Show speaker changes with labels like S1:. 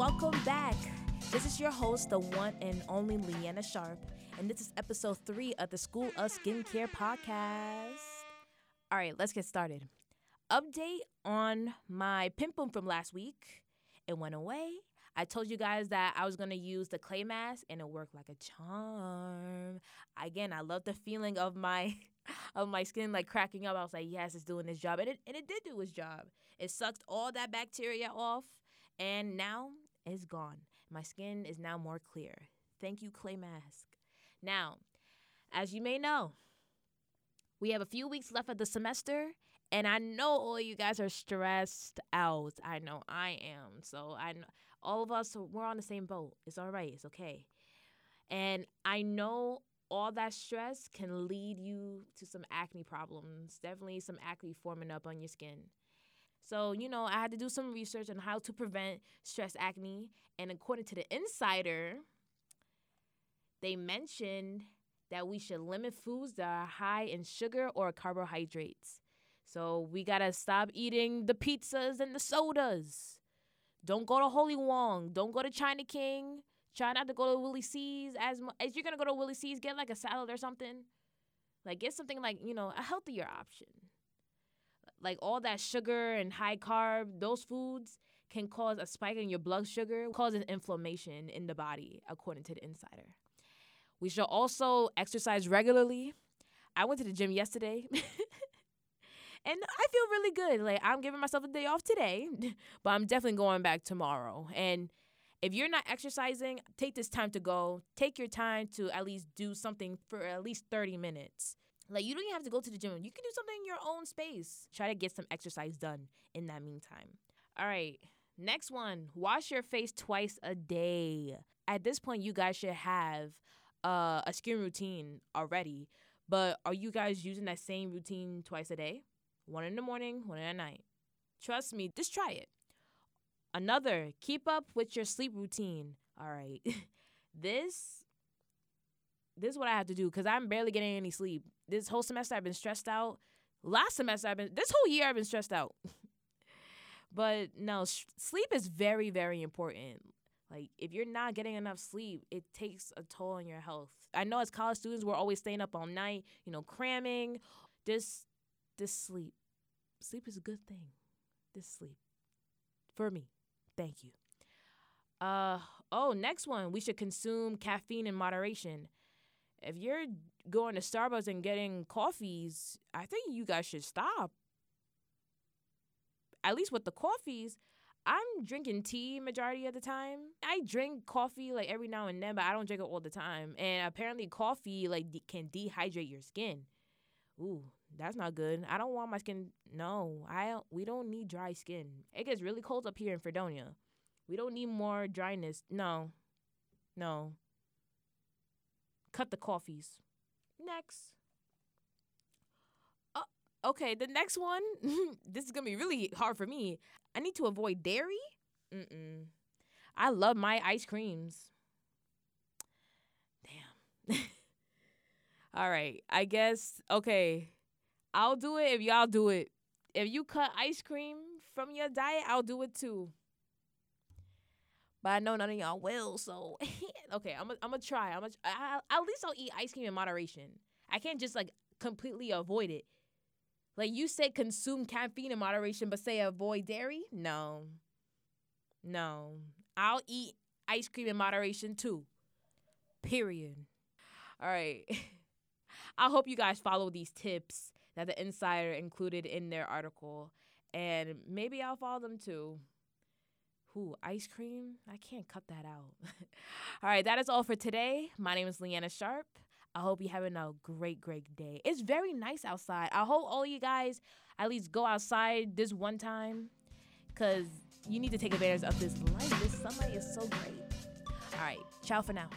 S1: welcome back. This is your host, the one and only Leanna Sharp, and this is episode three of the School of Skincare podcast. All right, let's get started. Update on my pimple from last week. It went away. I told you guys that I was gonna use the clay mask and it worked like a charm. Again, I love the feeling of my of my skin like cracking up. I was like, yes, it's doing its job. And it and it did do its job. It sucked all that bacteria off and now it's gone. My skin is now more clear. Thank you, clay mask. Now, as you may know, we have a few weeks left of the semester, and I know all you guys are stressed out. I know I am. So I know all of us we're on the same boat. It's all right. It's okay. And I know all that stress can lead you to some acne problems. Definitely some acne forming up on your skin. So, you know, I had to do some research on how to prevent stress acne. And according to the insider, they mentioned that we should limit foods that are high in sugar or carbohydrates. So we gotta stop eating the pizzas and the sodas. Don't go to Holy Wong. Don't go to China King. Try not to go to Willie C's. As mu- as you're gonna go to Willie C's, get like a salad or something. Like get something like you know a healthier option. Like all that sugar and high carb, those foods can cause a spike in your blood sugar, causes inflammation in the body, according to the insider. We should also exercise regularly. I went to the gym yesterday. and I feel really good. Like I'm giving myself a day off today, but I'm definitely going back tomorrow. And if you're not exercising, take this time to go. Take your time to at least do something for at least 30 minutes. Like you don't even have to go to the gym. You can do something in your own space. Try to get some exercise done in that meantime. All right. Next one, wash your face twice a day. At this point, you guys should have uh, a skin routine already. But are you guys using that same routine twice a day? One in the morning, one at night. Trust me, just try it. Another, keep up with your sleep routine. All right. this this is what I have to do because I'm barely getting any sleep. This whole semester I've been stressed out. Last semester I've been this whole year I've been stressed out. but no, sh- sleep is very very important. Like if you're not getting enough sleep, it takes a toll on your health. I know as college students we're always staying up all night, you know, cramming. This this sleep. Sleep is a good thing. This sleep. For me. Thank you. Uh oh, next one. We should consume caffeine in moderation. If you're going to Starbucks and getting coffees, I think you guys should stop. At least with the coffees, I'm drinking tea majority of the time. I drink coffee like every now and then, but I don't drink it all the time. And apparently, coffee like de- can dehydrate your skin. Ooh, that's not good. I don't want my skin. No, I we don't need dry skin. It gets really cold up here in Fredonia. We don't need more dryness. No, no. Cut the coffees. Next. Uh, okay, the next one. this is gonna be really hard for me. I need to avoid dairy. Mm-mm. I love my ice creams. Damn. All right. I guess okay. I'll do it if y'all do it. If you cut ice cream from your diet, I'll do it too. But I know none of y'all will, so okay. I'm gonna try. I'm gonna at least I'll eat ice cream in moderation. I can't just like completely avoid it. Like you say, consume caffeine in moderation, but say avoid dairy. No, no. I'll eat ice cream in moderation too. Period. All right. I hope you guys follow these tips that the insider included in their article, and maybe I'll follow them too. Who ice cream? I can't cut that out. all right, that is all for today. My name is Leanna Sharp. I hope you're having a great, great day. It's very nice outside. I hope all you guys at least go outside this one time because you need to take advantage of this light. This sunlight is so great. All right, ciao for now.